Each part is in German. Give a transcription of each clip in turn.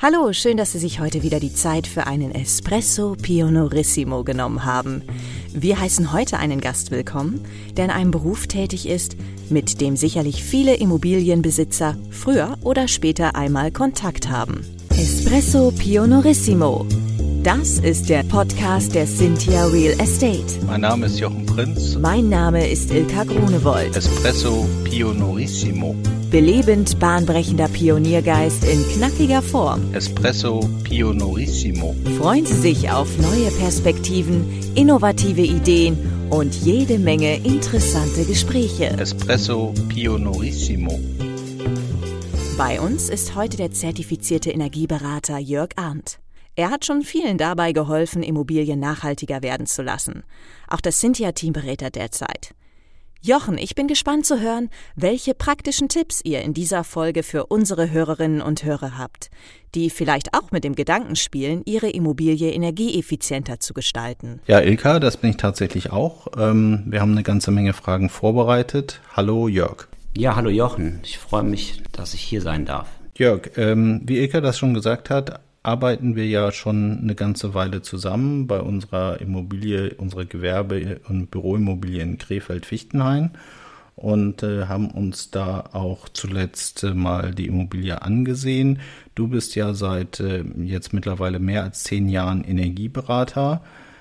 Hallo, schön, dass Sie sich heute wieder die Zeit für einen Espresso Pionorissimo genommen haben. Wir heißen heute einen Gast willkommen, der in einem Beruf tätig ist, mit dem sicherlich viele Immobilienbesitzer früher oder später einmal Kontakt haben. Espresso Pionorissimo. Das ist der Podcast der Cynthia Real Estate. Mein Name ist Jochen Prinz. Mein Name ist Ilka Grunewold. Espresso Pionorissimo. Belebend bahnbrechender Pioniergeist in knackiger Form. Espresso Pionorissimo. Freuen Sie sich auf neue Perspektiven, innovative Ideen und jede Menge interessante Gespräche. Espresso Pionorissimo. Bei uns ist heute der zertifizierte Energieberater Jörg Arndt. Er hat schon vielen dabei geholfen, Immobilien nachhaltiger werden zu lassen. Auch das Cynthia-Team berät er derzeit. Jochen, ich bin gespannt zu hören, welche praktischen Tipps ihr in dieser Folge für unsere Hörerinnen und Hörer habt, die vielleicht auch mit dem Gedanken spielen, ihre Immobilie energieeffizienter zu gestalten. Ja, Ilka, das bin ich tatsächlich auch. Ähm, wir haben eine ganze Menge Fragen vorbereitet. Hallo Jörg. Ja, hallo Jochen. Ich freue mich, dass ich hier sein darf. Jörg, ähm, wie Ilka das schon gesagt hat, arbeiten wir ja schon eine ganze Weile zusammen bei unserer Immobilie, unserer Gewerbe- und Büroimmobilie in Krefeld-Fichtenhain und äh, haben uns da auch zuletzt äh, mal die Immobilie angesehen. Du bist ja seit äh, jetzt mittlerweile mehr als zehn Jahren Energieberater.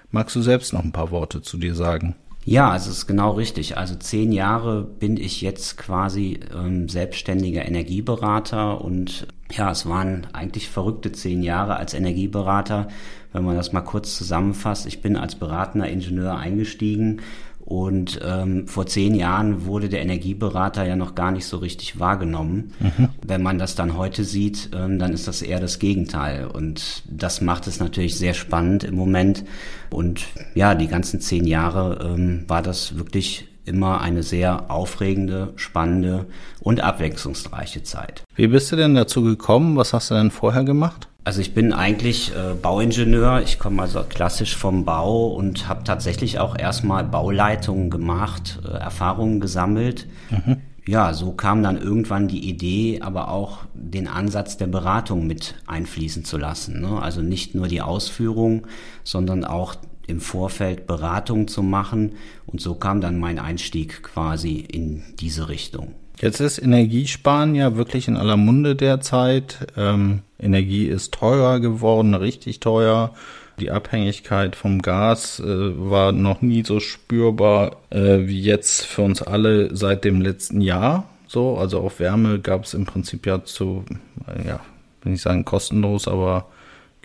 Magst du selbst noch ein paar Worte zu dir sagen? Ja, also es ist genau richtig. Also zehn Jahre bin ich jetzt quasi ähm, selbstständiger Energieberater und ja, es waren eigentlich verrückte zehn Jahre als Energieberater. Wenn man das mal kurz zusammenfasst, ich bin als beratender Ingenieur eingestiegen und ähm, vor zehn Jahren wurde der Energieberater ja noch gar nicht so richtig wahrgenommen. Mhm. Wenn man das dann heute sieht, ähm, dann ist das eher das Gegenteil. Und das macht es natürlich sehr spannend im Moment. Und ja, die ganzen zehn Jahre ähm, war das wirklich immer eine sehr aufregende, spannende und abwechslungsreiche Zeit. Wie bist du denn dazu gekommen? Was hast du denn vorher gemacht? Also ich bin eigentlich äh, Bauingenieur, ich komme also klassisch vom Bau und habe tatsächlich auch erstmal Bauleitungen gemacht, äh, Erfahrungen gesammelt. Mhm. Ja, so kam dann irgendwann die Idee, aber auch den Ansatz der Beratung mit einfließen zu lassen. Ne? Also nicht nur die Ausführung, sondern auch im Vorfeld Beratung zu machen. Und so kam dann mein Einstieg quasi in diese Richtung. Jetzt ist Energiesparen ja wirklich in aller Munde derzeit. Ähm, Energie ist teurer geworden, richtig teuer. Die Abhängigkeit vom Gas äh, war noch nie so spürbar äh, wie jetzt für uns alle seit dem letzten Jahr. So, also auf Wärme gab es im Prinzip ja zu, ja, will ich sagen kostenlos, aber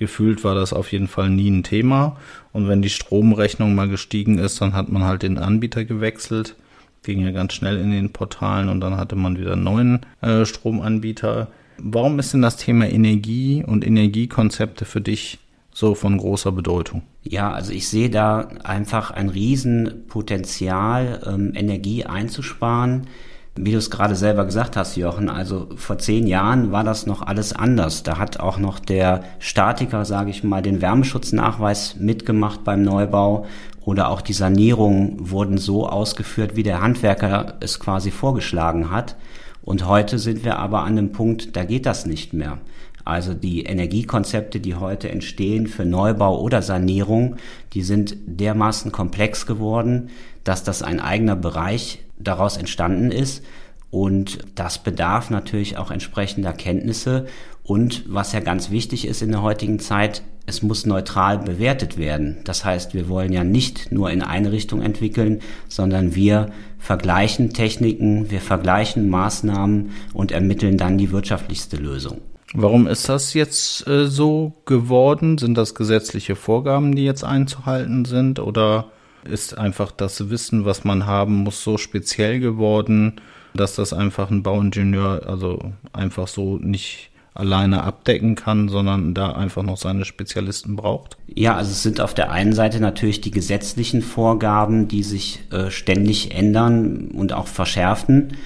gefühlt war das auf jeden Fall nie ein Thema. Und wenn die Stromrechnung mal gestiegen ist, dann hat man halt den Anbieter gewechselt ging ja ganz schnell in den Portalen und dann hatte man wieder einen neuen äh, Stromanbieter. Warum ist denn das Thema Energie und Energiekonzepte für dich so von großer Bedeutung? Ja, also ich sehe da einfach ein Riesenpotenzial, ähm, Energie einzusparen. Wie du es gerade selber gesagt hast, Jochen, also vor zehn Jahren war das noch alles anders. Da hat auch noch der Statiker, sage ich mal, den Wärmeschutznachweis mitgemacht beim Neubau oder auch die Sanierungen wurden so ausgeführt, wie der Handwerker es quasi vorgeschlagen hat. Und heute sind wir aber an dem Punkt, da geht das nicht mehr. Also die Energiekonzepte, die heute entstehen für Neubau oder Sanierung, die sind dermaßen komplex geworden, dass das ein eigener Bereich daraus entstanden ist. Und das bedarf natürlich auch entsprechender Kenntnisse. Und was ja ganz wichtig ist in der heutigen Zeit, es muss neutral bewertet werden. Das heißt, wir wollen ja nicht nur in eine Richtung entwickeln, sondern wir vergleichen Techniken, wir vergleichen Maßnahmen und ermitteln dann die wirtschaftlichste Lösung. Warum ist das jetzt äh, so geworden? Sind das gesetzliche Vorgaben, die jetzt einzuhalten sind? Oder ist einfach das Wissen, was man haben muss, so speziell geworden, dass das einfach ein Bauingenieur also einfach so nicht alleine abdecken kann, sondern da einfach noch seine Spezialisten braucht? Ja, also es sind auf der einen Seite natürlich die gesetzlichen Vorgaben, die sich äh, ständig ändern und auch verschärfen.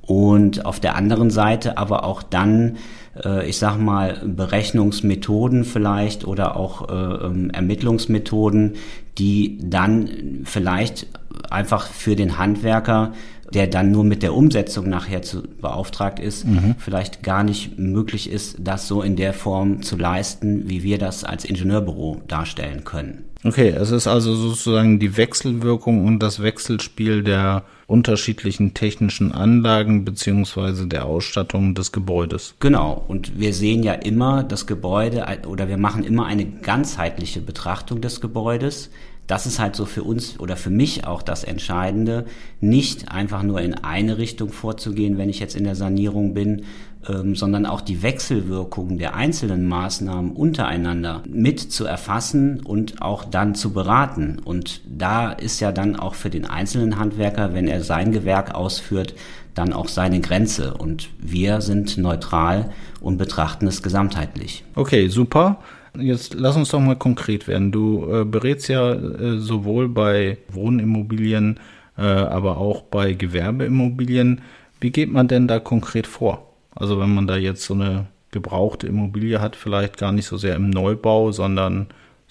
Und auf der anderen Seite aber auch dann, äh, ich sag mal, Berechnungsmethoden vielleicht oder auch äh, ähm, Ermittlungsmethoden, die dann vielleicht einfach für den Handwerker der dann nur mit der Umsetzung nachher zu beauftragt ist, mhm. vielleicht gar nicht möglich ist, das so in der Form zu leisten, wie wir das als Ingenieurbüro darstellen können. Okay, es ist also sozusagen die Wechselwirkung und das Wechselspiel der unterschiedlichen technischen Anlagen beziehungsweise der Ausstattung des Gebäudes. Genau, und wir sehen ja immer das Gebäude oder wir machen immer eine ganzheitliche Betrachtung des Gebäudes das ist halt so für uns oder für mich auch das Entscheidende, nicht einfach nur in eine Richtung vorzugehen, wenn ich jetzt in der Sanierung bin, ähm, sondern auch die Wechselwirkungen der einzelnen Maßnahmen untereinander mit zu erfassen und auch dann zu beraten. Und da ist ja dann auch für den einzelnen Handwerker, wenn er sein Gewerk ausführt, dann auch seine Grenze. Und wir sind neutral und betrachten es gesamtheitlich. Okay, super. Jetzt lass uns doch mal konkret werden. Du äh, berätst ja äh, sowohl bei Wohnimmobilien, äh, aber auch bei Gewerbeimmobilien. Wie geht man denn da konkret vor? Also wenn man da jetzt so eine gebrauchte Immobilie hat, vielleicht gar nicht so sehr im Neubau, sondern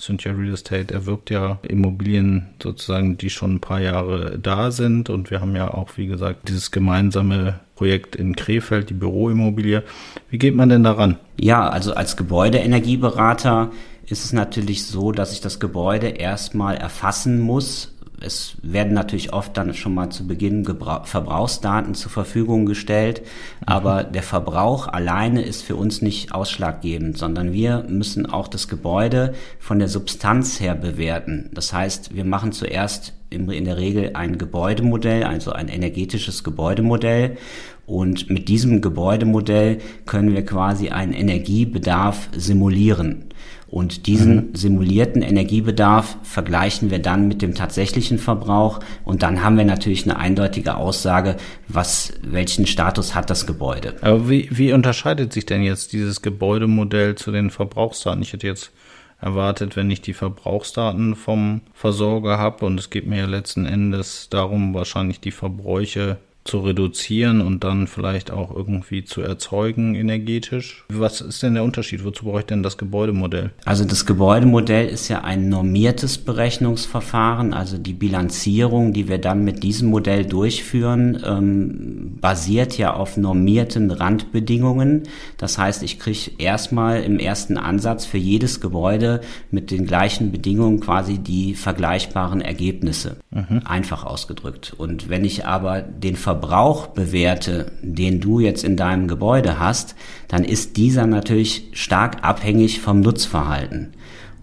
ja Real Estate erwirbt ja Immobilien sozusagen, die schon ein paar Jahre da sind. Und wir haben ja auch, wie gesagt, dieses gemeinsame Projekt in Krefeld, die Büroimmobilie. Wie geht man denn daran? Ja, also als Gebäudeenergieberater ist es natürlich so, dass ich das Gebäude erstmal erfassen muss, es werden natürlich oft dann schon mal zu Beginn Gebra Verbrauchsdaten zur Verfügung gestellt, mhm. aber der Verbrauch alleine ist für uns nicht ausschlaggebend, sondern wir müssen auch das Gebäude von der Substanz her bewerten. Das heißt, wir machen zuerst in der Regel ein Gebäudemodell, also ein energetisches Gebäudemodell. Und mit diesem Gebäudemodell können wir quasi einen Energiebedarf simulieren. Und diesen simulierten Energiebedarf vergleichen wir dann mit dem tatsächlichen Verbrauch und dann haben wir natürlich eine eindeutige Aussage, was, welchen Status hat das Gebäude. Aber wie, wie unterscheidet sich denn jetzt dieses Gebäudemodell zu den Verbrauchsdaten? Ich hätte jetzt erwartet, wenn ich die Verbrauchsdaten vom Versorger habe und es geht mir ja letzten Endes darum, wahrscheinlich die Verbräuche zu reduzieren und dann vielleicht auch irgendwie zu erzeugen energetisch. Was ist denn der Unterschied? Wozu brauche ich denn das Gebäudemodell? Also das Gebäudemodell ist ja ein normiertes Berechnungsverfahren, also die Bilanzierung, die wir dann mit diesem Modell durchführen, ähm, basiert ja auf normierten Randbedingungen. Das heißt, ich kriege erstmal im ersten Ansatz für jedes Gebäude mit den gleichen Bedingungen quasi die vergleichbaren Ergebnisse. Mhm. Einfach ausgedrückt. Und wenn ich aber den Ver Verbrauch bewerte, den du jetzt in deinem Gebäude hast, dann ist dieser natürlich stark abhängig vom Nutzverhalten.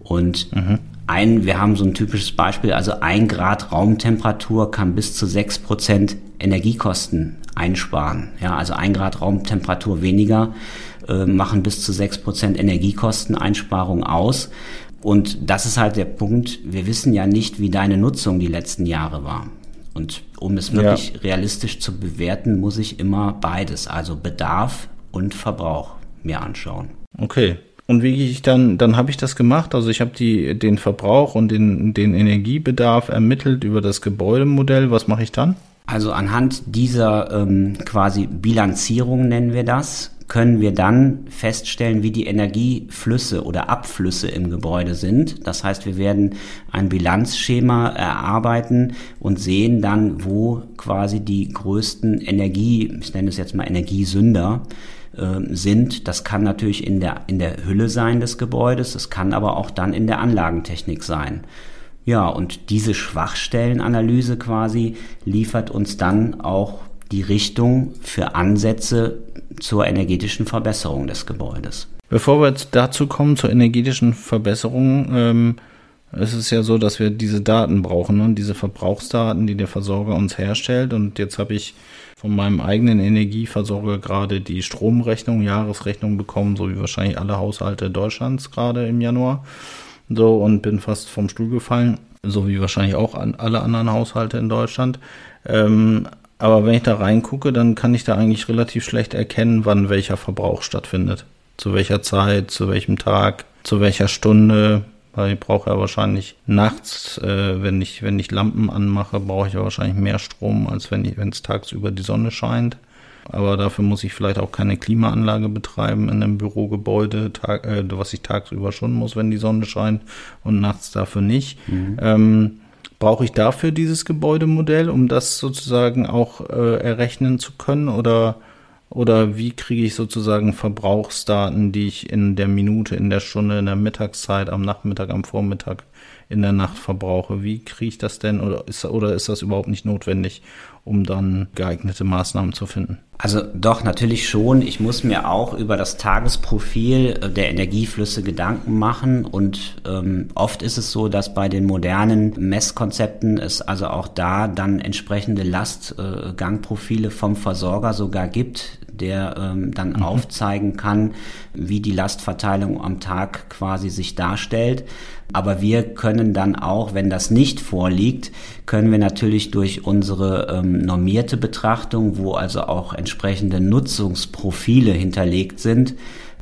Und mhm. ein, wir haben so ein typisches Beispiel, also ein Grad Raumtemperatur kann bis zu sechs Prozent Energiekosten einsparen. Ja, also ein Grad Raumtemperatur weniger äh, machen bis zu sechs Prozent Energiekosteneinsparung aus. Und das ist halt der Punkt. Wir wissen ja nicht, wie deine Nutzung die letzten Jahre war. Und um es wirklich ja. realistisch zu bewerten, muss ich immer beides, also Bedarf und Verbrauch mir anschauen. Okay. Und wie gehe ich dann, dann habe ich das gemacht. Also ich habe die, den Verbrauch und den, den Energiebedarf ermittelt über das Gebäudemodell. Was mache ich dann? Also anhand dieser ähm, quasi Bilanzierung nennen wir das, können wir dann feststellen, wie die Energieflüsse oder Abflüsse im Gebäude sind. Das heißt, wir werden ein Bilanzschema erarbeiten und sehen dann, wo quasi die größten Energie, ich nenne es jetzt mal Energiesünder, äh, sind. Das kann natürlich in der, in der Hülle sein des Gebäudes, das kann aber auch dann in der Anlagentechnik sein. Ja, und diese Schwachstellenanalyse quasi liefert uns dann auch die Richtung für Ansätze zur energetischen Verbesserung des Gebäudes. Bevor wir jetzt dazu kommen, zur energetischen Verbesserung, ähm, es ist ja so, dass wir diese Daten brauchen, ne? diese Verbrauchsdaten, die der Versorger uns herstellt. Und jetzt habe ich von meinem eigenen Energieversorger gerade die Stromrechnung, Jahresrechnung bekommen, so wie wahrscheinlich alle Haushalte Deutschlands gerade im Januar. So und bin fast vom Stuhl gefallen, so wie wahrscheinlich auch an alle anderen Haushalte in Deutschland. Ähm, aber wenn ich da reingucke, dann kann ich da eigentlich relativ schlecht erkennen, wann welcher Verbrauch stattfindet. Zu welcher Zeit, zu welchem Tag, zu welcher Stunde. Weil ich brauche ja wahrscheinlich nachts, äh, wenn ich, wenn ich Lampen anmache, brauche ich ja wahrscheinlich mehr Strom, als wenn wenn es tagsüber die Sonne scheint. Aber dafür muss ich vielleicht auch keine Klimaanlage betreiben in einem Bürogebäude, tag, äh, was ich tagsüber schon muss, wenn die Sonne scheint und nachts dafür nicht. Mhm. Ähm, Brauche ich dafür dieses Gebäudemodell, um das sozusagen auch äh, errechnen zu können? Oder, oder wie kriege ich sozusagen Verbrauchsdaten, die ich in der Minute, in der Stunde, in der Mittagszeit, am Nachmittag, am Vormittag, in der Nacht verbrauche? Wie kriege ich das denn? Oder ist, oder ist das überhaupt nicht notwendig, um dann geeignete Maßnahmen zu finden? Also doch, natürlich schon. Ich muss mir auch über das Tagesprofil äh, der Energieflüsse Gedanken machen und ähm, oft ist es so, dass bei den modernen Messkonzepten es also auch da dann entsprechende Lastgangprofile äh, vom Versorger sogar gibt, der ähm, dann mhm. aufzeigen kann, wie die Lastverteilung am Tag quasi sich darstellt. Aber wir können dann auch, wenn das nicht vorliegt, können wir natürlich durch unsere ähm, normierte Betrachtung, wo also auch entsprechende Nutzungsprofile hinterlegt sind,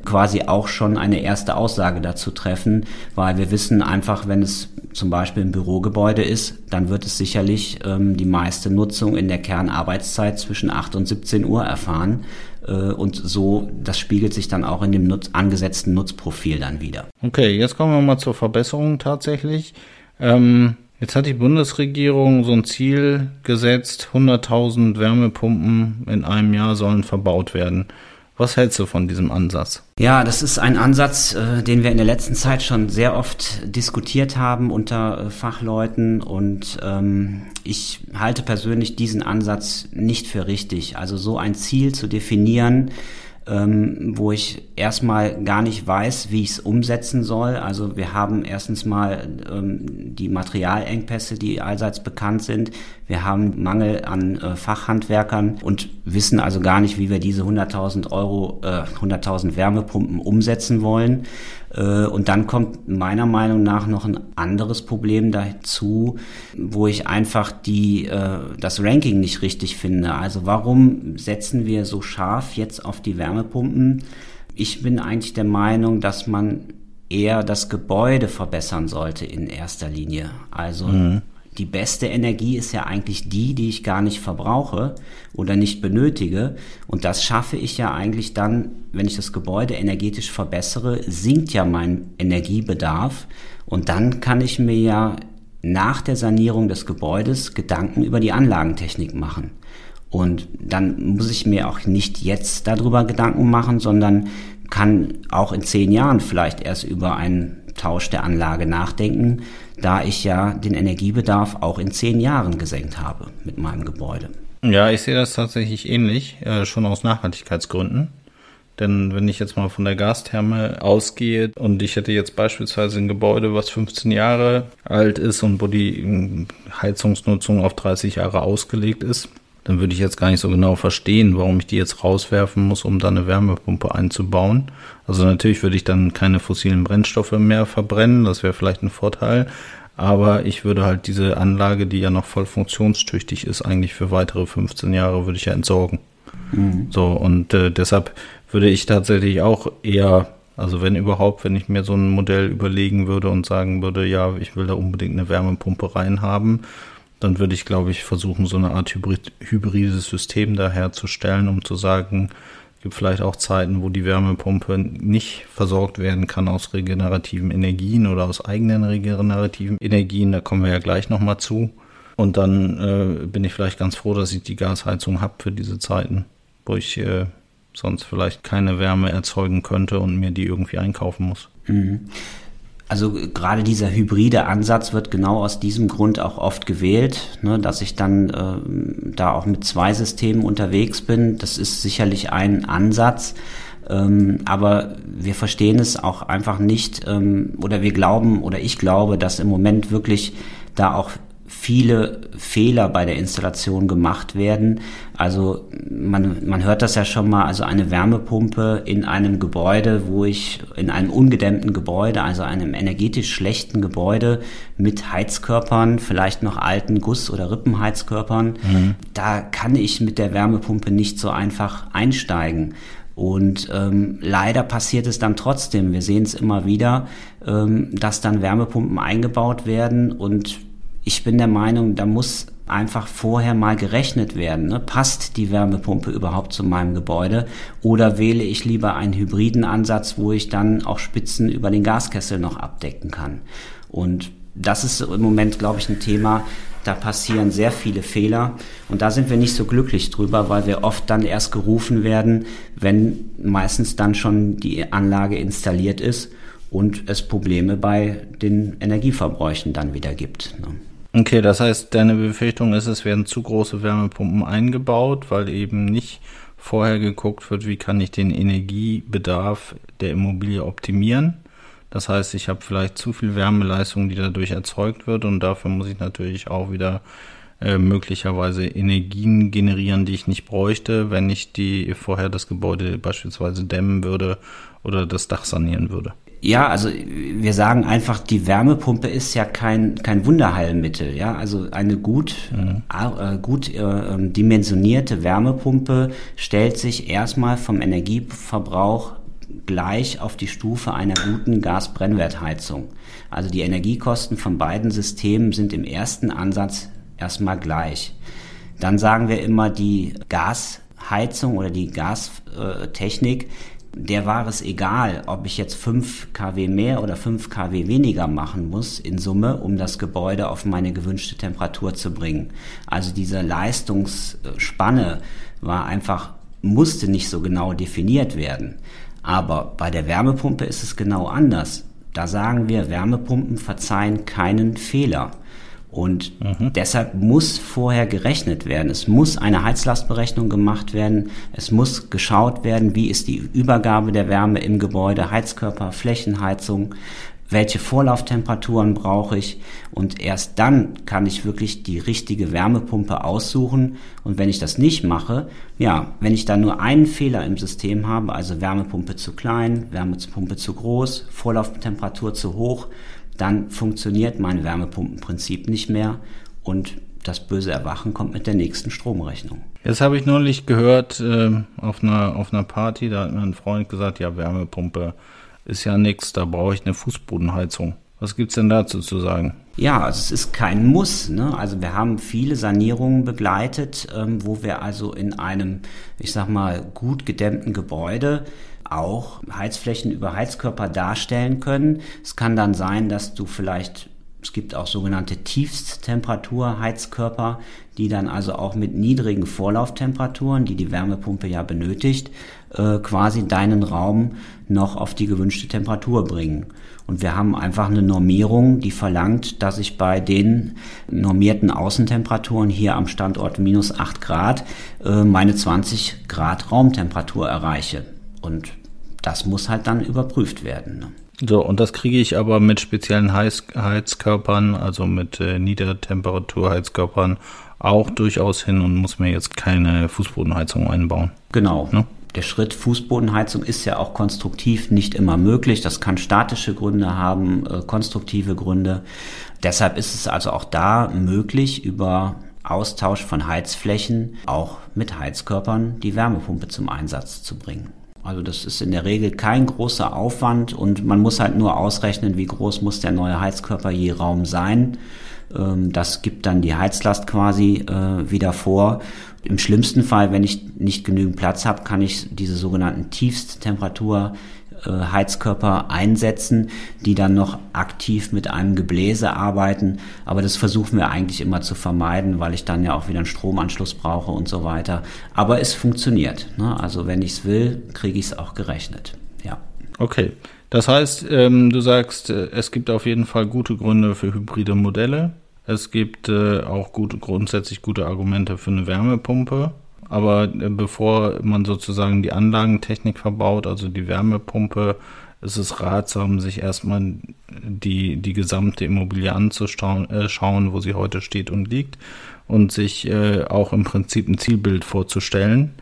quasi auch schon eine erste Aussage dazu treffen, weil wir wissen einfach, wenn es zum Beispiel ein Bürogebäude ist, dann wird es sicherlich ähm, die meiste Nutzung in der Kernarbeitszeit zwischen 8 und 17 Uhr erfahren. Äh, und so, das spiegelt sich dann auch in dem Nutz, angesetzten Nutzprofil dann wieder. Okay, jetzt kommen wir mal zur Verbesserung tatsächlich. Ähm, jetzt hat die Bundesregierung so ein Ziel gesetzt, 100.000 Wärmepumpen in einem Jahr sollen verbaut werden. Was hältst du von diesem Ansatz? Ja, das ist ein Ansatz, äh, den wir in der letzten Zeit schon sehr oft diskutiert haben unter äh, Fachleuten und ähm, ich halte persönlich diesen Ansatz nicht für richtig. Also so ein Ziel zu definieren, ähm, wo ich erstmal gar nicht weiß, wie ich es umsetzen soll. Also wir haben erstens mal ähm, die Materialengpässe, die allseits bekannt sind. Wir haben Mangel an äh, Fachhandwerkern und wissen also gar nicht, wie wir diese 100.000 Euro, äh, 100.000 Wärmepumpen umsetzen wollen. Äh, und dann kommt meiner Meinung nach noch ein anderes Problem dazu, wo ich einfach die, äh, das Ranking nicht richtig finde. Also warum setzen wir so scharf jetzt auf die Wärmepumpen? Ich bin eigentlich der Meinung, dass man eher das Gebäude verbessern sollte in erster Linie. Also mhm die beste Energie ist ja eigentlich die, die ich gar nicht verbrauche oder nicht benötige. Und das schaffe ich ja eigentlich dann, wenn ich das Gebäude energetisch verbessere, sinkt ja mein Energiebedarf. Und dann kann ich mir ja nach der Sanierung des Gebäudes Gedanken über die Anlagentechnik machen. Und dann muss ich mir auch nicht jetzt darüber Gedanken machen, sondern kann auch in zehn Jahren vielleicht erst über einen Tausch der Anlage nachdenken, da ich ja den Energiebedarf auch in zehn Jahren gesenkt habe mit meinem Gebäude. Ja, ich sehe das tatsächlich ähnlich, äh, schon aus Nachhaltigkeitsgründen. Denn wenn ich jetzt mal von der Gastherme ausgehe und ich hätte jetzt beispielsweise ein Gebäude, was 15 Jahre alt ist und wo die ähm, Heizungsnutzung auf 30 Jahre ausgelegt ist, dann würde ich jetzt gar nicht so genau verstehen, warum ich die jetzt rauswerfen muss, um da eine Wärmepumpe einzubauen. Also natürlich würde ich dann keine fossilen Brennstoffe mehr verbrennen, das wäre vielleicht ein Vorteil. Aber ich würde halt diese Anlage, die ja noch voll funktionstüchtig ist, eigentlich für weitere 15 Jahre, würde ich ja entsorgen. Mhm. So, und äh, deshalb würde ich tatsächlich auch eher, also wenn überhaupt, wenn ich mir so ein Modell überlegen würde und sagen würde, ja, ich will da unbedingt eine Wärmepumpe reinhaben, dann würde ich, glaube ich, versuchen, so eine Art Hybrid, hybrides System da herzustellen, um zu sagen, es gibt vielleicht auch Zeiten, wo die Wärmepumpe nicht versorgt werden kann aus regenerativen Energien oder aus eigenen regenerativen Energien. Da kommen wir ja gleich nochmal zu. Und dann äh, bin ich vielleicht ganz froh, dass ich die Gasheizung habe für diese Zeiten, wo ich äh, sonst vielleicht keine Wärme erzeugen könnte und mir die irgendwie einkaufen muss. Mhm. Also gerade dieser hybride Ansatz wird genau aus diesem Grund auch oft gewählt, ne, dass ich dann äh, da auch mit zwei Systemen unterwegs bin. Das ist sicherlich ein Ansatz. Ähm, aber wir verstehen es auch einfach nicht ähm, oder wir glauben oder ich glaube, dass im Moment wirklich da auch viele Fehler bei der Installation gemacht werden. Also man, man hört das ja schon mal, also eine Wärmepumpe in einem Gebäude, wo ich in einem ungedämmten Gebäude, also einem energetisch schlechten Gebäude mit Heizkörpern, vielleicht noch alten Guss- oder Rippenheizkörpern, mhm. da kann ich mit der Wärmepumpe nicht so einfach einsteigen. Und ähm, leider passiert es dann trotzdem. Wir sehen es immer wieder, ähm, dass dann Wärmepumpen eingebaut werden und ich bin der Meinung, da muss einfach vorher mal gerechnet werden. Ne? Passt die Wärmepumpe überhaupt zu meinem Gebäude? Oder wähle ich lieber einen hybriden Ansatz, wo ich dann auch Spitzen über den Gaskessel noch abdecken kann? Und das ist im Moment, glaube ich, ein Thema, da passieren sehr viele Fehler und da sind wir nicht so glücklich drüber, weil wir oft dann erst gerufen werden, wenn meistens dann schon die Anlage installiert ist und es Probleme bei den Energieverbräuchen dann wieder gibt. Ne? Okay, das heißt, deine Befürchtung ist, es werden zu große Wärmepumpen eingebaut, weil eben nicht vorher geguckt wird, wie kann ich den Energiebedarf der Immobilie optimieren. Das heißt, ich habe vielleicht zu viel Wärmeleistung, die dadurch erzeugt wird und dafür muss ich natürlich auch wieder äh, möglicherweise Energien generieren, die ich nicht bräuchte, wenn ich die vorher das Gebäude beispielsweise dämmen würde oder das Dach sanieren würde. Ja, also wir sagen einfach, die Wärmepumpe ist ja kein, kein Wunderheilmittel. Ja, also eine gut, mhm. äh, gut äh, ähm, dimensionierte Wärmepumpe stellt sich erstmal vom Energieverbrauch gleich auf die Stufe einer guten Gasbrennwertheizung. Also die Energiekosten von beiden Systemen sind im ersten Ansatz erstmal gleich. Dann sagen wir immer, die Gasheizung oder die Gastechnik, der war es egal, ob ich jetzt 5 kW mehr oder 5 kW weniger machen muss in Summe, um das Gebäude auf meine gewünschte Temperatur zu bringen. Also diese Leistungsspanne war einfach, musste nicht so genau definiert werden. Aber bei der Wärmepumpe ist es genau anders. Da sagen wir, Wärmepumpen verzeihen keinen Fehler. Und mhm. deshalb muss vorher gerechnet werden. Es muss eine Heizlastberechnung gemacht werden. Es muss geschaut werden, wie ist die Übergabe der Wärme im Gebäude, Heizkörper, Flächenheizung, welche Vorlauftemperaturen brauche ich und erst dann kann ich wirklich die richtige Wärmepumpe aussuchen und wenn ich das nicht mache, ja, wenn ich da nur einen Fehler im System habe, also Wärmepumpe zu klein, Wärmepumpe zu groß, Vorlauftemperatur zu hoch, dann funktioniert mein Wärmepumpenprinzip nicht mehr und das böse Erwachen kommt mit der nächsten Stromrechnung. Jetzt habe ich neulich gehört äh, auf, einer, auf einer Party, da hat mir ein Freund gesagt, ja, Wärmepumpe ist ja nichts, da brauche ich eine Fußbodenheizung. Was gibt es denn dazu zu sagen? Ja, also es ist kein Muss. Ne? Also wir haben viele Sanierungen begleitet, ähm, wo wir also in einem, ich sag mal, gut gedämmten Gebäude auch Heizflächen über Heizkörper darstellen können. Es kann dann sein, dass du vielleicht es gibt auch sogenannte Tiefsttemperatur-Heizkörper, die dann also auch mit niedrigen Vorlauftemperaturen, die die Wärmepumpe ja benötigt, äh, quasi deinen Raum noch auf die gewünschte Temperatur bringen. Und wir haben einfach eine Normierung, die verlangt, dass ich bei den normierten Außentemperaturen hier am Standort minus 8 Grad äh, meine 20 Grad Raumtemperatur erreiche. Und das muss halt dann überprüft werden. Ne? So, und das kriege ich aber mit speziellen Heiz Heizkörpern, also mit äh, Niedertemperaturheizkörpern auch durchaus hin und muss mir jetzt keine Fußbodenheizung einbauen. Genau. Ne? Der Schritt Fußbodenheizung ist ja auch konstruktiv nicht immer möglich. Das kann statische Gründe haben, äh, konstruktive Gründe. Deshalb ist es also auch da möglich, über Austausch von Heizflächen auch mit Heizkörpern die Wärmepumpe zum Einsatz zu bringen. Also das ist in der Regel kein großer Aufwand und man muss halt nur ausrechnen, wie groß muss der neue Heizkörper je Raum sein. Ähm, das gibt dann die Heizlast quasi äh, wieder vor. Im schlimmsten Fall, wenn ich nicht genügend Platz habe, kann ich diese sogenannten Tiefsttemperatur Heizkörper einsetzen, die dann noch aktiv mit einem Gebläse arbeiten. Aber das versuchen wir eigentlich immer zu vermeiden, weil ich dann ja auch wieder einen Stromanschluss brauche und so weiter. Aber es funktioniert. Ne? Also wenn ich es will, kriege ich es auch gerechnet. Ja. Okay. Das heißt, ähm, du sagst, äh, es gibt auf jeden Fall gute Gründe für hybride Modelle. Es gibt äh, auch gute, grundsätzlich gute Argumente für eine Wärmepumpe. Aber äh, bevor man sozusagen die Anlagentechnik verbaut, also die Wärmepumpe, ist es ratsam, sich erstmal die, die gesamte Immobilie anzuschauen, äh, schauen, wo sie heute steht und liegt und sich äh, auch im Prinzip ein Zielbild vorzustellen,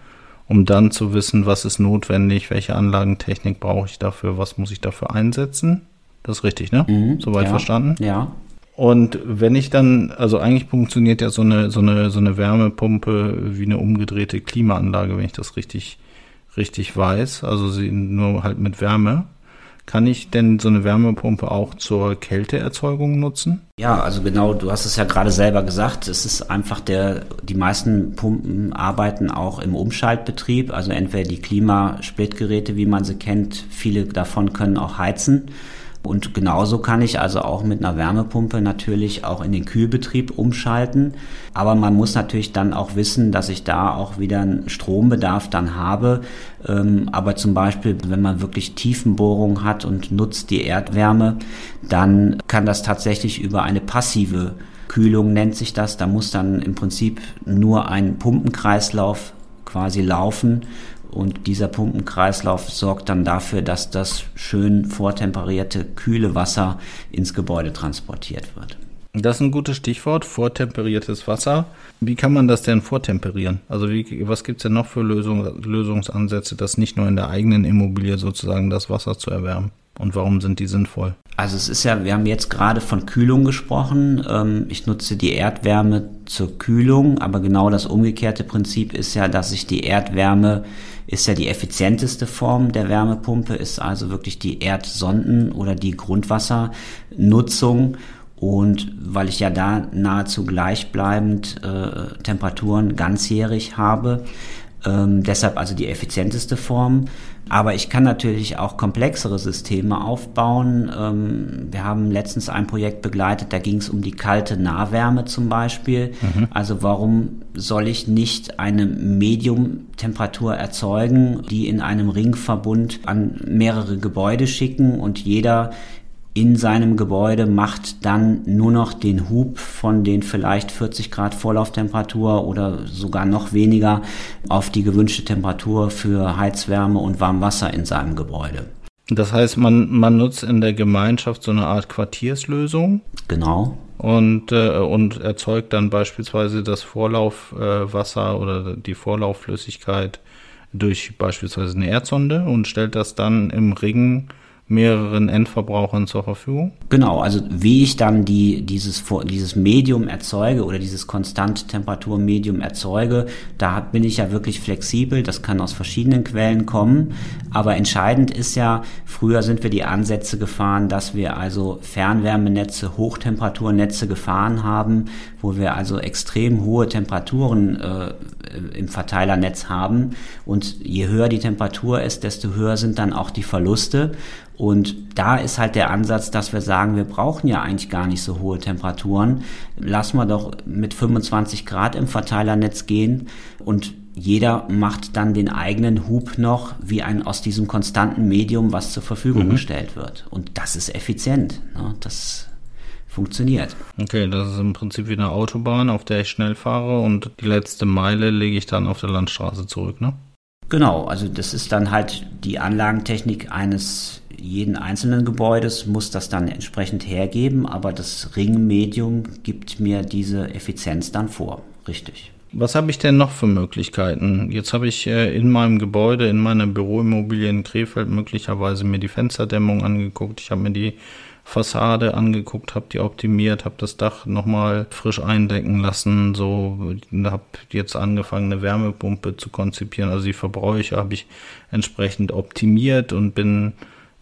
um dann zu wissen, was ist notwendig, welche Anlagentechnik brauche ich dafür, was muss ich dafür einsetzen. Das ist richtig, ne? Mhm, Soweit ja, verstanden? Ja. Und wenn ich dann, also eigentlich funktioniert ja so eine, so eine, so eine Wärmepumpe wie eine umgedrehte Klimaanlage, wenn ich das richtig, richtig weiß. Also sie nur halt mit Wärme. Kann ich denn so eine Wärmepumpe auch zur Kälteerzeugung nutzen? Ja, also genau, du hast es ja gerade selber gesagt. Es ist einfach der, die meisten Pumpen arbeiten auch im Umschaltbetrieb, also entweder die Klimasplitgeräte, wie man sie kennt, viele davon können auch heizen Und genauso kann ich also auch mit einer Wärmepumpe natürlich auch in den Kühlbetrieb umschalten. Aber man muss natürlich dann auch wissen, dass ich da auch wieder einen Strombedarf dann habe. Ähm, aber zum Beispiel, wenn man wirklich Tiefenbohrung hat und nutzt die Erdwärme, dann kann das tatsächlich über eine passive Kühlung nennt sich das. Da muss dann im Prinzip nur ein Pumpenkreislauf quasi laufen und dieser Pumpenkreislauf sorgt dann dafür, dass das schön vortemperierte, kühle Wasser ins Gebäude transportiert wird. Das ist ein gutes Stichwort, vortemperiertes Wasser. Wie kann man das denn vortemperieren? Also wie, was gibt es denn noch für Lösung, Lösungsansätze, das nicht nur in der eigenen Immobilie sozusagen das Wasser zu erwärmen? Und warum sind die sinnvoll? Also es ist ja, wir haben jetzt gerade von Kühlung gesprochen. Ähm, ich nutze die Erdwärme zur Kühlung, aber genau das umgekehrte Prinzip ist ja, dass ich die Erdwärme ist ja die effizienteste Form der Wärmepumpe, ist also wirklich die Erdsonden oder die Grundwassernutzung. Und weil ich ja da nahezu gleichbleibend äh, Temperaturen ganzjährig habe, ähm, deshalb also die effizienteste Form. Aber ich kann natürlich auch komplexere Systeme aufbauen. Ähm, wir haben letztens ein Projekt begleitet, da ging es um die kalte Nahwärme zum Beispiel. Mhm. Also warum soll ich nicht eine Mediumtemperatur erzeugen, die in einem Ringverbund an mehrere Gebäude schicken und jeder in seinem Gebäude macht dann nur noch den Hub von den vielleicht 40 Grad Vorlauftemperatur oder sogar noch weniger auf die gewünschte Temperatur für Heizwärme und Warmwasser in seinem Gebäude. Das heißt, man, man nutzt in der Gemeinschaft so eine Art Quartierslösung. Genau. Und, äh, und erzeugt dann beispielsweise das Vorlaufwasser äh, oder die Vorlaufflüssigkeit durch beispielsweise eine Erdsonde und stellt das dann im Ring mehreren Endverbrauchern zur Verfügung? Genau, also wie ich dann die, dieses, dieses Medium erzeuge oder dieses Konstant-Temperatur-Medium erzeuge, da bin ich ja wirklich flexibel, das kann aus verschiedenen Quellen kommen, aber entscheidend ist ja, früher sind wir die Ansätze gefahren, dass wir also Fernwärmenetze, Hochtemperaturennetze gefahren haben, wo wir also extrem hohe Temperaturen äh, im Verteilernetz haben. Und je höher die Temperatur ist, desto höher sind dann auch die Verluste und da ist halt der Ansatz, dass wir sagen, wir brauchen ja eigentlich gar nicht so hohe Temperaturen. Lassen wir doch mit 25 Grad im Verteilernetz gehen und jeder macht dann den eigenen Hub noch wie ein aus diesem konstanten Medium, was zur Verfügung mhm. gestellt wird. Und das ist effizient. Ne? Das funktioniert. Okay, das ist im Prinzip wie eine Autobahn, auf der ich schnell fahre und die letzte Meile lege ich dann auf der Landstraße zurück, ne? Genau, also das ist dann halt die Anlagentechnik eines jeden einzelnen Gebäudes muss das dann entsprechend hergeben, aber das Ringmedium gibt mir diese Effizienz dann vor. Richtig. Was habe ich denn noch für Möglichkeiten? Jetzt habe ich äh, in meinem Gebäude, in meiner Büroimmobilie in Krefeld möglicherweise mir die Fensterdämmung angeguckt. Ich habe mir die Fassade angeguckt, habe die optimiert, habe das Dach nochmal frisch eindecken lassen, so habe jetzt angefangen eine Wärmepumpe zu konzipieren, also die Verbräuche habe ich entsprechend optimiert und bin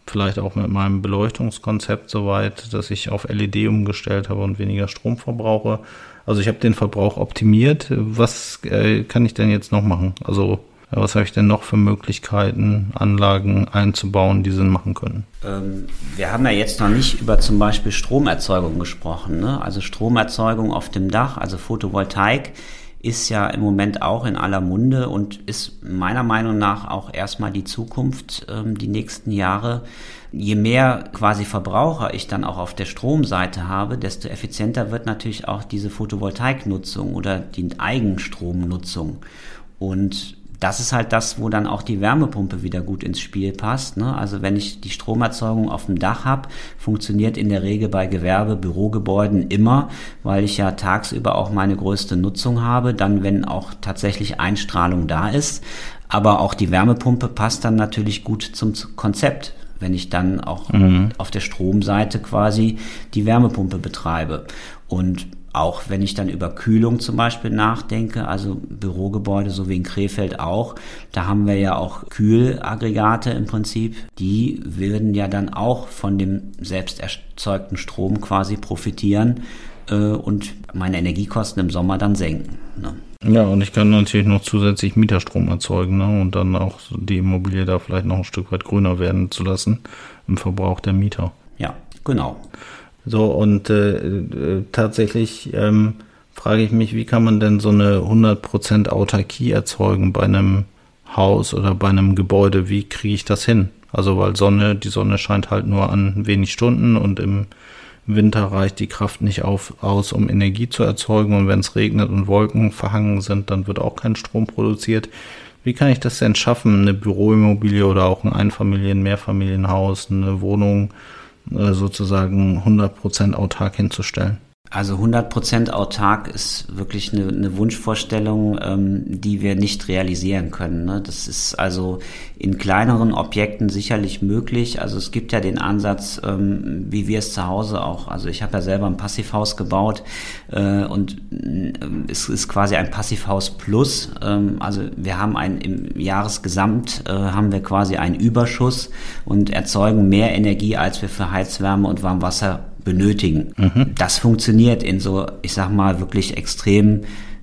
vielleicht auch mit meinem Beleuchtungskonzept soweit, dass ich auf LED umgestellt habe und weniger Strom verbrauche. Also ich habe den Verbrauch optimiert. Was äh, kann ich denn jetzt noch machen? Also was habe ich denn noch für Möglichkeiten, Anlagen einzubauen, die Sinn machen können? Ähm, wir haben ja jetzt noch nicht über zum Beispiel Stromerzeugung gesprochen. Ne? Also Stromerzeugung auf dem Dach, also Photovoltaik ist ja im Moment auch in aller Munde und ist meiner Meinung nach auch erstmal die Zukunft, ähm, die nächsten Jahre. Je mehr quasi Verbraucher ich dann auch auf der Stromseite habe, desto effizienter wird natürlich auch diese Photovoltaiknutzung oder die Eigenstromnutzung. Und das ist halt das, wo dann auch die Wärmepumpe wieder gut ins Spiel passt. Ne? Also wenn ich die Stromerzeugung auf dem Dach habe, funktioniert in der Regel bei Gewerbe, Bürogebäuden immer, weil ich ja tagsüber auch meine größte Nutzung habe, dann wenn auch tatsächlich Einstrahlung da ist. Aber auch die Wärmepumpe passt dann natürlich gut zum Konzept wenn ich dann auch mhm. auf der Stromseite quasi die Wärmepumpe betreibe. Und auch wenn ich dann über Kühlung zum Beispiel nachdenke, also Bürogebäude, so wie in Krefeld auch, da haben wir ja auch Kühlaggregate im Prinzip, die würden ja dann auch von dem selbst erzeugten Strom quasi profitieren äh, und meine Energiekosten im Sommer dann senken. Ne? Ja, und ich kann natürlich noch zusätzlich Mieterstrom erzeugen ne? und dann auch die Immobilie da vielleicht noch ein Stück weit grüner werden zu lassen im Verbrauch der Mieter. Ja, genau. So, und äh, äh, tatsächlich ähm, frage ich mich, wie kann man denn so eine 100% Autarkie erzeugen bei einem Haus oder bei einem Gebäude? Wie kriege ich das hin? Also, weil Sonne, die Sonne scheint halt nur an wenig Stunden und im Winter reicht die Kraft nicht auf, aus, um Energie zu erzeugen. Und wenn es regnet und Wolken verhangen sind, dann wird auch kein Strom produziert. Wie kann ich das denn schaffen, eine Büroimmobilie oder auch ein Einfamilien-, Mehrfamilienhaus, eine Wohnung sozusagen 100% autark hinzustellen? Also 100% autark ist wirklich eine, eine Wunschvorstellung, ähm, die wir nicht realisieren können. Ne? Das ist also in kleineren Objekten sicherlich möglich. Also es gibt ja den Ansatz, ähm, wie wir es zu Hause auch, also ich habe ja selber ein Passivhaus gebaut äh, und äh, es ist quasi ein Passivhaus Plus. Ähm, also wir haben ein im Jahresgesamt äh, haben wir quasi einen Überschuss und erzeugen mehr Energie, als wir für Heizwärme und Warmwasser benötigen. Mhm. Das funktioniert in so, ich sag mal, wirklich extrem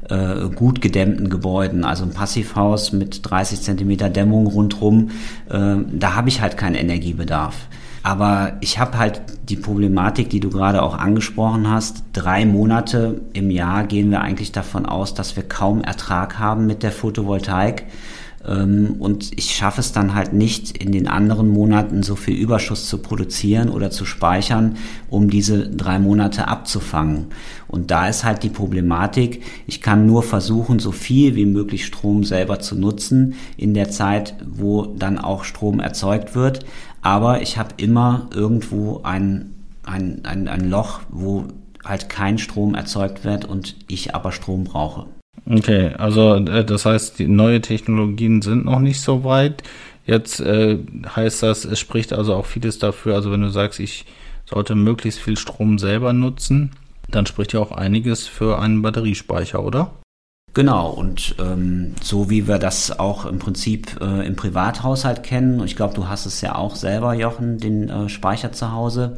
äh, gut gedämmten Gebäuden. Also ein Passivhaus mit 30 Zentimeter Dämmung rundrum, äh, da habe ich halt keinen Energiebedarf. Aber ich habe halt die Problematik, die du gerade auch angesprochen hast. Drei Monate im Jahr gehen wir eigentlich davon aus, dass wir kaum Ertrag haben mit der Photovoltaik. Ähm, und ich schaffe es dann halt nicht, in den anderen Monaten so viel Überschuss zu produzieren oder zu speichern, um diese drei Monate abzufangen. Und da ist halt die Problematik, ich kann nur versuchen, so viel wie möglich Strom selber zu nutzen in der Zeit, wo dann auch Strom erzeugt wird. Aber ich habe immer irgendwo ein, ein, ein, ein Loch, wo halt kein Strom erzeugt wird und ich aber Strom brauche. Okay, also äh, das heißt, die neue Technologien sind noch nicht so weit. Jetzt äh, heißt das, es spricht also auch vieles dafür, also wenn du sagst, ich sollte möglichst viel Strom selber nutzen, dann spricht ja auch einiges für einen Batteriespeicher, oder? Genau, und ähm, so wie wir das auch im Prinzip äh, im Privathaushalt kennen, ich glaube, du hast es ja auch selber, Jochen, den äh, Speicher zu Hause,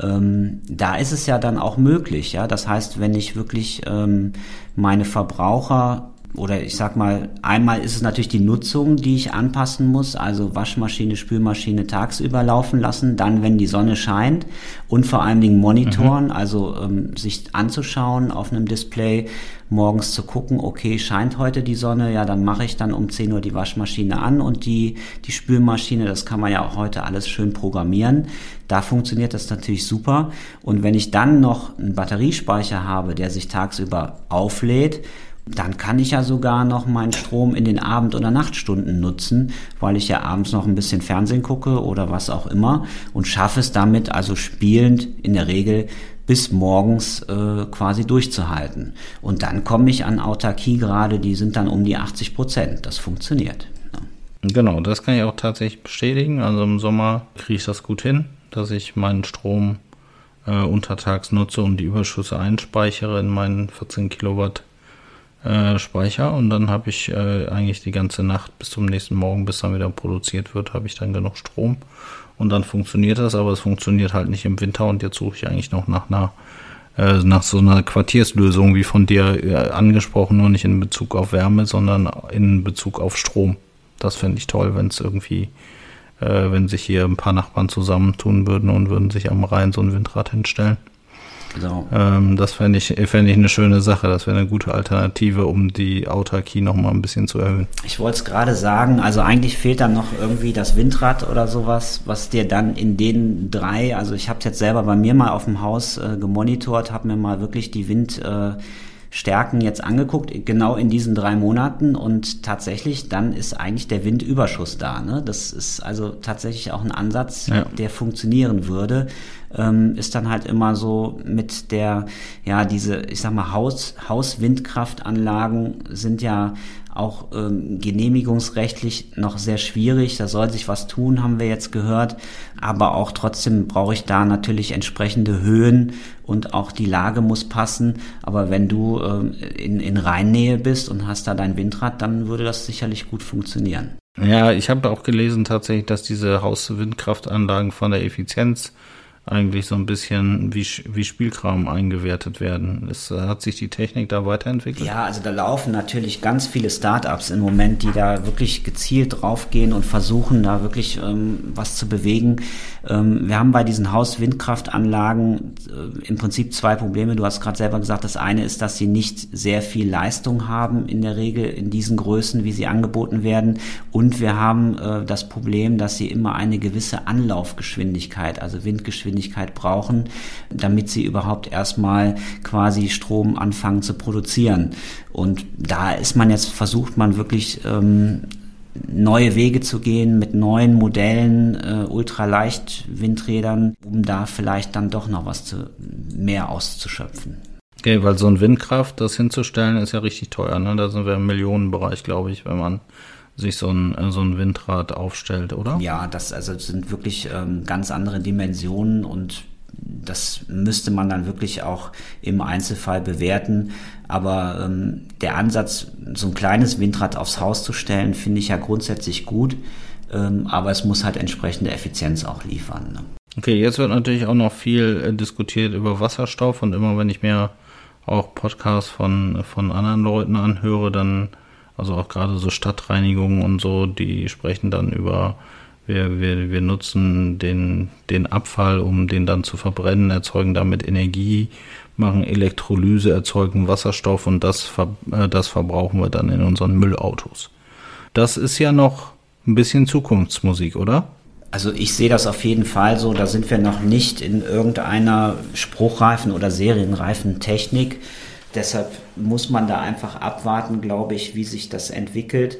ähm, da ist es ja dann auch möglich, ja. Das heißt, wenn ich wirklich ähm, meine Verbraucher oder ich sag mal, einmal ist es natürlich die Nutzung, die ich anpassen muss, also Waschmaschine, Spülmaschine tagsüber laufen lassen, dann wenn die Sonne scheint und vor allen Dingen monitoren, mhm. also ähm, sich anzuschauen auf einem Display, morgens zu gucken, okay, scheint heute die Sonne, ja, dann mache ich dann um 10 Uhr die Waschmaschine an und die, die Spülmaschine, das kann man ja auch heute alles schön programmieren. Da funktioniert das natürlich super. Und wenn ich dann noch einen Batteriespeicher habe, der sich tagsüber auflädt, dann kann ich ja sogar noch meinen Strom in den Abend- oder Nachtstunden nutzen, weil ich ja abends noch ein bisschen Fernsehen gucke oder was auch immer und schaffe es damit also spielend in der Regel bis morgens äh, quasi durchzuhalten. Und dann komme ich an Autarkie gerade, die sind dann um die 80 Prozent. Das funktioniert. Ja. Genau, das kann ich auch tatsächlich bestätigen. Also im Sommer kriege ich das gut hin, dass ich meinen Strom äh, untertags nutze und die Überschüsse einspeichere in meinen 14 Kilowatt äh, Speicher und dann habe ich äh, eigentlich die ganze Nacht bis zum nächsten Morgen, bis dann wieder produziert wird, habe ich dann genug Strom und dann funktioniert das, aber es funktioniert halt nicht im Winter und jetzt suche ich eigentlich noch nach einer äh, nach so einer Quartierslösung wie von dir äh, angesprochen, nur nicht in Bezug auf Wärme, sondern in Bezug auf Strom. Das fände ich toll, wenn es irgendwie, äh, wenn sich hier ein paar Nachbarn zusammentun würden und würden sich am Rhein so ein Windrad hinstellen. Genau. Ähm, das fände ich, fänd ich eine schöne Sache. Das wäre eine gute Alternative, um die Autarkie noch mal ein bisschen zu erhöhen. Ich wollte es gerade sagen, also eigentlich fehlt dann noch irgendwie das Windrad oder sowas, was dir dann in den drei, also ich habe es jetzt selber bei mir mal auf dem Haus äh, gemonitort, habe mir mal wirklich die Wind... Äh, Stärken jetzt angeguckt, genau in diesen drei Monaten und tatsächlich dann ist eigentlich der Windüberschuss da. Ne? Das ist also tatsächlich auch ein Ansatz, ja. der funktionieren würde. Ähm, ist dann halt immer so mit der, ja, diese, ich sag mal, Haus, Hauswindkraftanlagen sind ja auch ähm, genehmigungsrechtlich noch sehr schwierig. Da soll sich was tun, haben wir jetzt gehört. Aber auch trotzdem brauche ich da natürlich entsprechende Höhen und auch die Lage muss passen. Aber wenn du ähm, in, in Rheinnähe bist und hast da dein Windrad, dann würde das sicherlich gut funktionieren. Ja, ich habe auch gelesen tatsächlich, dass diese Hauswindkraftanlagen von der Effizienz eigentlich so ein bisschen wie, wie Spielkram eingewertet werden. Es, hat sich die Technik da weiterentwickelt? Ja, also da laufen natürlich ganz viele Startups im Moment, die da wirklich gezielt draufgehen und versuchen, da wirklich ähm, was zu bewegen. Ähm, wir haben bei diesen Hauswindkraftanlagen äh, im Prinzip zwei Probleme. Du hast gerade selber gesagt, das eine ist, dass sie nicht sehr viel Leistung haben in der Regel in diesen Größen, wie sie angeboten werden. Und wir haben äh, das Problem, dass sie immer eine gewisse Anlaufgeschwindigkeit, also Windgeschwindigkeit, Geschwindigkeit brauchen, damit sie überhaupt erstmal quasi Strom anfangen zu produzieren. Und da ist man jetzt, versucht man wirklich ähm, neue Wege zu gehen mit neuen Modellen, äh, ultraleicht Windrädern, um da vielleicht dann doch noch was zu, mehr auszuschöpfen. Okay, weil so ein Windkraft, das hinzustellen, ist ja richtig teuer. Ne? Da sind wir im Millionenbereich, glaube ich, wenn man sich so ein, so ein Windrad aufstellt, oder? Ja, das also sind wirklich ähm, ganz andere Dimensionen und das müsste man dann wirklich auch im Einzelfall bewerten. Aber ähm, der Ansatz, so ein kleines Windrad aufs Haus zu stellen, finde ich ja grundsätzlich gut. Ähm, aber es muss halt entsprechende Effizienz auch liefern. Ne? Okay, jetzt wird natürlich auch noch viel äh, diskutiert über Wasserstoff und immer wenn ich mir auch Podcasts von, von anderen Leuten anhöre, dann also auch gerade so Stadtreinigungen und so, die sprechen dann über, wir, wir, wir nutzen den, den Abfall, um den dann zu verbrennen, erzeugen damit Energie, machen Elektrolyse, erzeugen Wasserstoff und das, äh, das verbrauchen wir dann in unseren Müllautos. Das ist ja noch ein bisschen Zukunftsmusik, oder? Also ich sehe das auf jeden Fall so, da sind wir noch nicht in irgendeiner spruchreifen oder serienreifen Technik. Deshalb muss man da einfach abwarten, glaube ich, wie sich das entwickelt.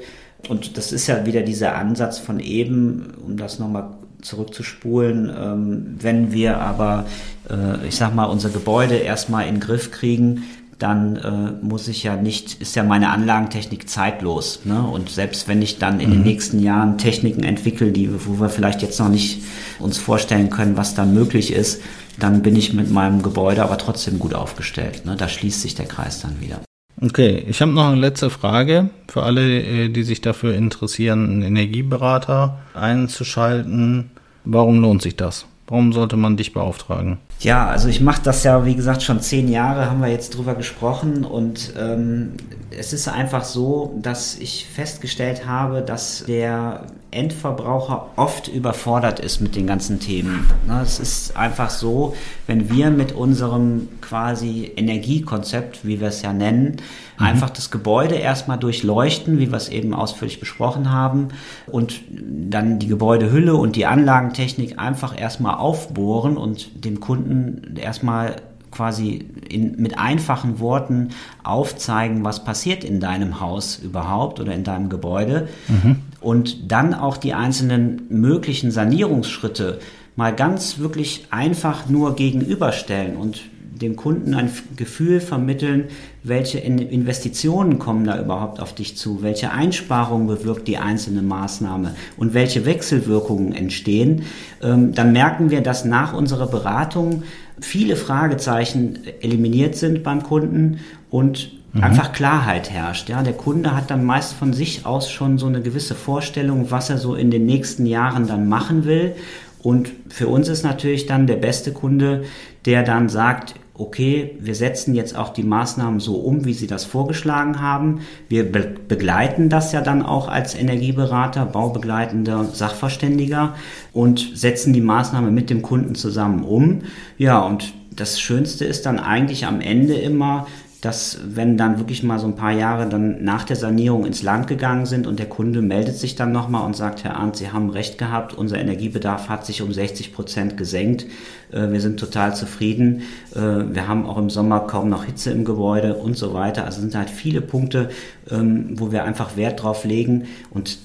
Und das ist ja wieder dieser Ansatz von eben, um das nochmal zurückzuspulen. Ähm, wenn wir aber, äh, ich sag mal, unser Gebäude erstmal in den Griff kriegen, dann äh, muss ich ja nicht, ist ja meine Anlagentechnik zeitlos. Ne? Und selbst wenn ich dann in mhm. den nächsten Jahren Techniken entwickle, die, wo wir vielleicht jetzt noch nicht uns vorstellen können, was da möglich ist, dann bin ich mit meinem Gebäude aber trotzdem gut aufgestellt. Ne? Da schließt sich der Kreis dann wieder. Okay, ich habe noch eine letzte Frage für alle, äh, die sich dafür interessieren, einen Energieberater einzuschalten. Warum lohnt sich das? Warum sollte man dich beauftragen? Ja, also ich mache das ja, wie gesagt, schon zehn Jahre, haben wir jetzt drüber gesprochen. Und ähm, es ist einfach so, dass ich festgestellt habe, dass der Endverbraucher oft überfordert ist mit den ganzen Themen. Es ist einfach so, wenn wir mit unserem quasi Energiekonzept, wie wir es ja nennen, mhm. einfach das Gebäude erstmal durchleuchten, wie wir es eben ausführlich besprochen haben, und dann die Gebäudehülle und die Anlagentechnik einfach erstmal aufbohren und dem Kunden erstmal quasi in, mit einfachen Worten aufzeigen, was passiert in deinem Haus überhaupt oder in deinem Gebäude mhm. Und dann auch die einzelnen möglichen Sanierungsschritte mal ganz wirklich einfach nur gegenüberstellen und dem Kunden ein Gefühl vermitteln, welche Investitionen kommen da überhaupt auf dich zu, welche Einsparungen bewirkt die einzelne Maßnahme und welche Wechselwirkungen entstehen, ähm, dann merken wir, dass nach unserer Beratung viele Fragezeichen eliminiert sind beim Kunden und mhm. einfach Klarheit herrscht. Ja, der Kunde hat dann meist von sich aus schon so eine gewisse Vorstellung, was er so in den nächsten Jahren dann machen will. Und für uns ist natürlich dann der beste Kunde, der dann sagt, okay, wir setzen jetzt auch die Maßnahmen so um, wie Sie das vorgeschlagen haben. Wir be begleiten das ja dann auch als Energieberater, baubegleitender Sachverständiger und setzen die Maßnahme mit dem Kunden zusammen um. Ja, und das Schönste ist dann eigentlich am Ende immer, dass wenn dann wirklich mal so ein paar Jahre dann nach der Sanierung ins Land gegangen sind und der Kunde meldet sich dann nochmal und sagt, Herr Arndt, Sie haben recht gehabt, unser Energiebedarf hat sich um 60 Prozent gesenkt, äh, wir sind total zufrieden, äh, wir haben auch im Sommer kaum noch Hitze im Gebäude und so weiter. Also sind halt viele Punkte, ähm, wo wir einfach Wert drauf legen. Und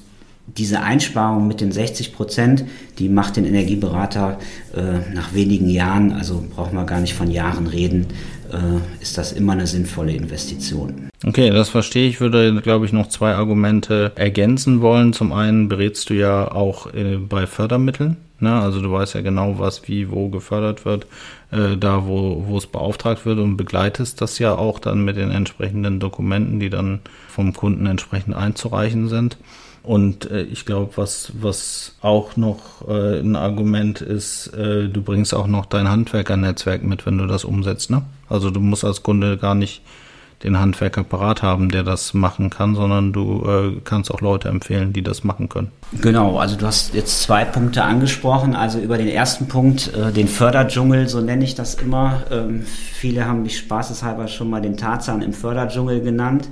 diese Einsparung mit den 60 Prozent, die macht den Energieberater äh, nach wenigen Jahren, also brauchen wir gar nicht von Jahren reden, ist das immer eine sinnvolle Investition. Okay, das verstehe ich. Würde, glaube ich, noch zwei Argumente ergänzen wollen. Zum einen berätst du ja auch äh, bei Fördermitteln. Ne? Also du weißt ja genau, was wie wo gefördert wird, äh, da wo, wo es beauftragt wird und begleitest das ja auch dann mit den entsprechenden Dokumenten, die dann vom Kunden entsprechend einzureichen sind. Und äh, ich glaube, was, was auch noch äh, ein Argument ist, äh, du bringst auch noch dein Handwerkernetzwerk mit, wenn du das umsetzt. Ne? Also du musst als Kunde gar nicht den Handwerker parat haben, der das machen kann, sondern du äh, kannst auch Leute empfehlen, die das machen können. Genau, also du hast jetzt zwei Punkte angesprochen. Also über den ersten Punkt, äh, den Förderdschungel, so nenne ich das immer. Ähm, viele haben mich spaßeshalber schon mal den Tarzan im Förderdschungel genannt.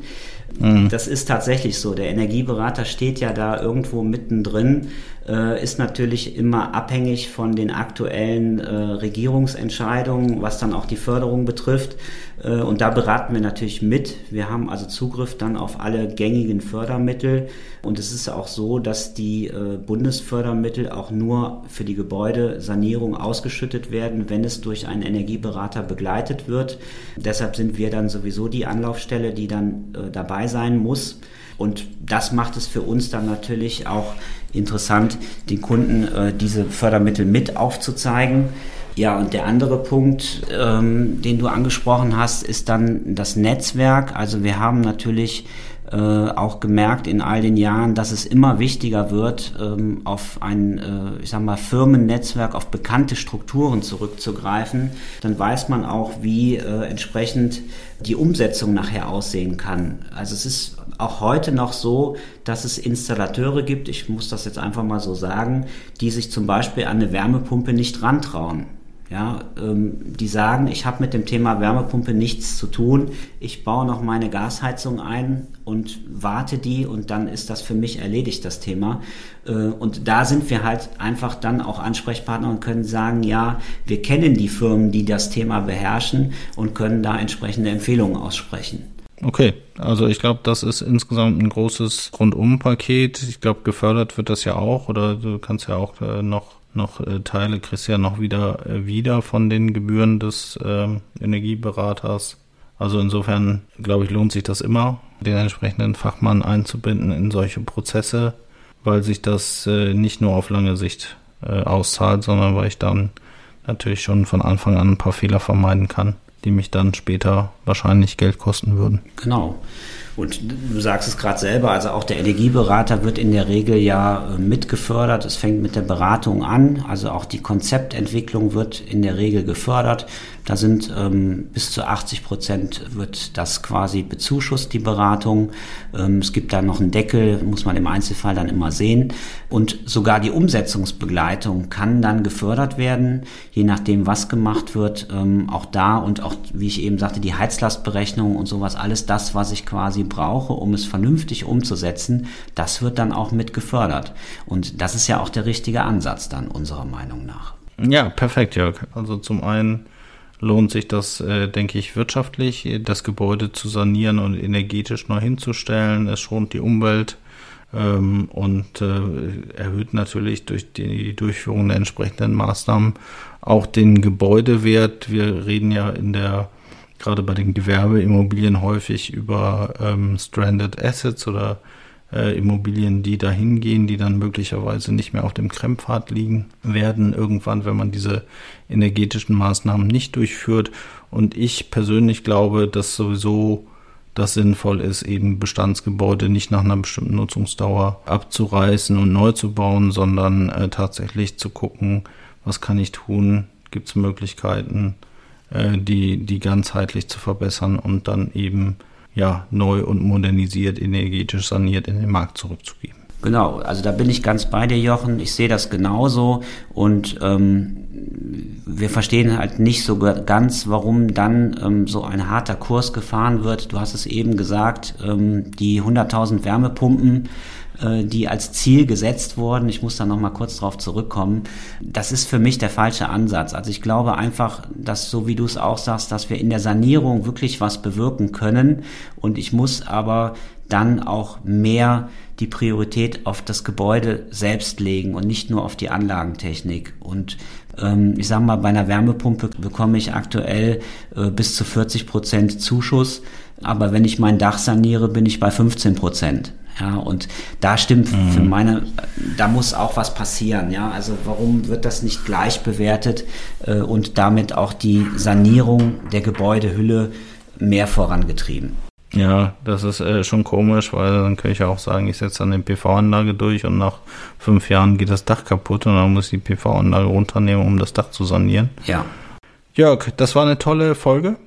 Mhm. Das ist tatsächlich so. Der Energieberater steht ja da irgendwo mittendrin, äh, ist natürlich immer abhängig von den aktuellen äh, Regierungsentscheidungen, was dann auch die Förderung betrifft. Äh, und da beraten wir natürlich mit. Wir haben also Zugriff dann auf alle gängigen Fördermittel. Und es ist auch so, dass die äh, Bundesfördermittel auch nur für die Gebäudesanierung ausgeschüttet werden, wenn es durch einen Energieberater begleitet wird. Deshalb sind wir dann sowieso die Anlaufstelle, die dann äh, sein muss. Und das macht es für uns dann natürlich auch interessant, den Kunden äh, diese Fördermittel mit aufzuzeigen. Ja, und der andere Punkt, ähm, den du angesprochen hast, ist dann das Netzwerk. Also wir haben natürlich äh, auch gemerkt in all den Jahren, dass es immer wichtiger wird, ähm, auf ein, äh, ich sag mal, Firmennetzwerk, auf bekannte Strukturen zurückzugreifen. Dann weiß man auch, wie äh, entsprechend die Umsetzung nachher aussehen kann. Also es ist auch heute noch so, dass es Installateure gibt, ich muss das jetzt einfach mal so sagen, die sich zum Beispiel an eine Wärmepumpe nicht rantrauen. Ja, ähm, die sagen, ich habe mit dem Thema Wärmepumpe nichts zu tun. Ich baue noch meine Gasheizung ein und warte die und dann ist das für mich erledigt, das Thema. Äh, und da sind wir halt einfach dann auch Ansprechpartner und können sagen, ja, wir kennen die Firmen, die das Thema beherrschen und können da entsprechende Empfehlungen aussprechen. Okay, also ich glaube, das ist insgesamt ein großes Rundumpaket. Ich glaube, gefördert wird das ja auch oder du kannst ja auch äh, noch noch äh, Teile kriegst ja noch wieder äh, wieder von den Gebühren des äh, Energieberaters. Also insofern glaube ich lohnt sich das immer, den entsprechenden Fachmann einzubinden in solche Prozesse, weil sich das äh, nicht nur auf lange Sicht äh, auszahlt, sondern weil ich dann natürlich schon von Anfang an ein paar Fehler vermeiden kann, die mich dann später wahrscheinlich Geld kosten würden. Genau. Und du sagst es gerade selber, also auch der Energieberater wird in der Regel ja äh, mitgefördert. Es fängt mit der Beratung an, also auch die Konzeptentwicklung wird in der Regel gefördert. Da sind ähm, bis zu 80 Prozent wird das quasi bezuschusst, die Beratung. Ähm, es gibt da noch einen Deckel, muss man im Einzelfall dann immer sehen. Und sogar die Umsetzungsbegleitung kann dann gefördert werden, je nachdem, was gemacht wird. Ähm, auch da und auch, wie ich eben sagte, die Heizlastberechnung und sowas, alles das, was ich quasi brauche, um es vernünftig umzusetzen, das wird dann auch mit gefördert. Und das ist ja auch der richtige Ansatz dann unserer Meinung nach. Ja, perfekt, Jörg. Also zum einen lohnt sich das, äh, denke ich, wirtschaftlich, das Gebäude zu sanieren und energetisch neu hinzustellen. Es schont die Umwelt ähm, und äh, erhöht natürlich durch die Durchführung der entsprechenden Maßnahmen auch den Gebäudewert. Wir reden ja in der gerade bei den Gewerbeimmobilien häufig über ähm, Stranded Assets oder äh, Immobilien, die dahin gehen, die dann möglicherweise nicht mehr auf dem Krempfad liegen werden, irgendwann, wenn man diese energetischen Maßnahmen nicht durchführt. Und ich persönlich glaube, dass sowieso das sinnvoll ist, eben Bestandsgebäude nicht nach einer bestimmten Nutzungsdauer abzureißen und neu zu bauen, sondern äh, tatsächlich zu gucken, was kann ich tun, gibt es Möglichkeiten, äh, die, die ganzheitlich zu verbessern und dann eben ja, neu und modernisiert, energetisch saniert in den Markt zurückzugeben. Genau, also da bin ich ganz bei dir, Jochen. Ich sehe das genauso und ähm, wir verstehen halt nicht so ganz, warum dann ähm, so ein harter Kurs gefahren wird. Du hast es eben gesagt, ähm, die 100.000 Wärmepumpen die als Ziel gesetzt wurden. Ich muss da noch mal kurz drauf zurückkommen. Das ist für mich der falsche Ansatz. Also ich glaube einfach, dass so wie du es auch sagst, dass wir in der Sanierung wirklich was bewirken können und ich muss aber dann auch mehr die Priorität auf das Gebäude selbst legen und nicht nur auf die Anlagentechnik. Und ähm, ich sage mal, bei einer Wärmepumpe bekomme ich aktuell äh, bis zu 40 Prozent Zuschuss, aber wenn ich mein Dach saniere, bin ich bei 15 Prozent. Ja, und da stimmt mhm. für meine, da muss auch was passieren. Ja, also warum wird das nicht gleich bewertet äh, und damit auch die Sanierung der Gebäudehülle mehr vorangetrieben? Ja, das ist äh, schon komisch, weil dann könnte ich auch sagen, ich setze dann eine PV-Anlage durch und nach fünf Jahren geht das Dach kaputt und dann muss ich die PV-Anlage runternehmen, um das Dach zu sanieren. Ja. Jörg, das war eine tolle Folge.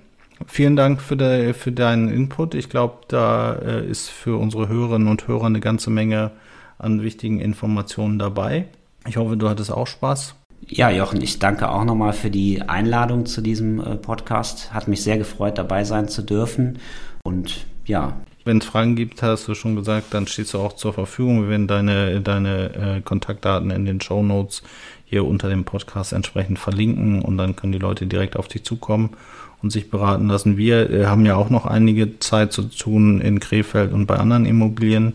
Vielen Dank für, de, für deinen Input. Ich glaube, da äh, ist für unsere Hörerinnen und Hörer eine ganze Menge an wichtigen Informationen dabei. Ich hoffe, du hattest auch Spaß. Ja, Jochen, ich danke auch nochmal für die Einladung zu diesem äh, Podcast. Hat mich sehr gefreut, dabei sein zu dürfen. Und ja. Wenn es Fragen gibt, hast du schon gesagt, dann stehst du auch zur Verfügung. Wir werden deine, deine äh, Kontaktdaten in den Show Notes hier unter dem Podcast entsprechend verlinken und dann können die Leute direkt auf dich zukommen und sich beraten lassen. Wir äh, haben ja auch noch einige Zeit zu tun in Krefeld und bei anderen Immobilien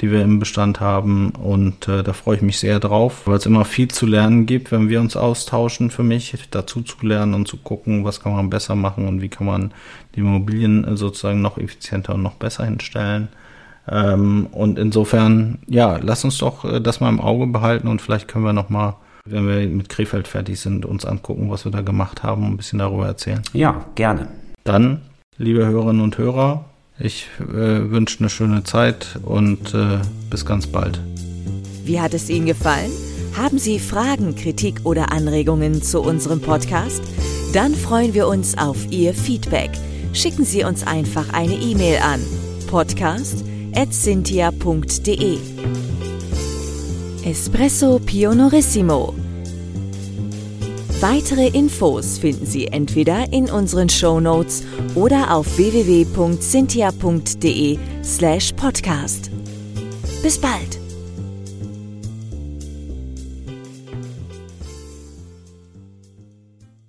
die wir im Bestand haben. Und äh, da freue ich mich sehr drauf, weil es immer viel zu lernen gibt, wenn wir uns austauschen für mich, dazu zu lernen und zu gucken, was kann man besser machen und wie kann man die Immobilien äh, sozusagen noch effizienter und noch besser hinstellen. Ähm, und insofern, ja, lass uns doch äh, das mal im Auge behalten und vielleicht können wir noch mal wenn wir mit Krefeld fertig sind, uns angucken, was wir da gemacht haben und ein bisschen darüber erzählen. Ja, gerne. Dann, liebe Hörerinnen und Hörer, ich äh, wünsche eine schöne Zeit und äh, bis ganz bald. Wie hat es Ihnen gefallen? Haben Sie Fragen, Kritik oder Anregungen zu unserem Podcast? Dann freuen wir uns auf Ihr Feedback. Schicken Sie uns einfach eine E-Mail an podcast.cynthia.de. Espresso Pionorissimo Weitere Infos finden Sie entweder in unseren Show Notes oder auf www.cynthia.de/podcast. Bis bald!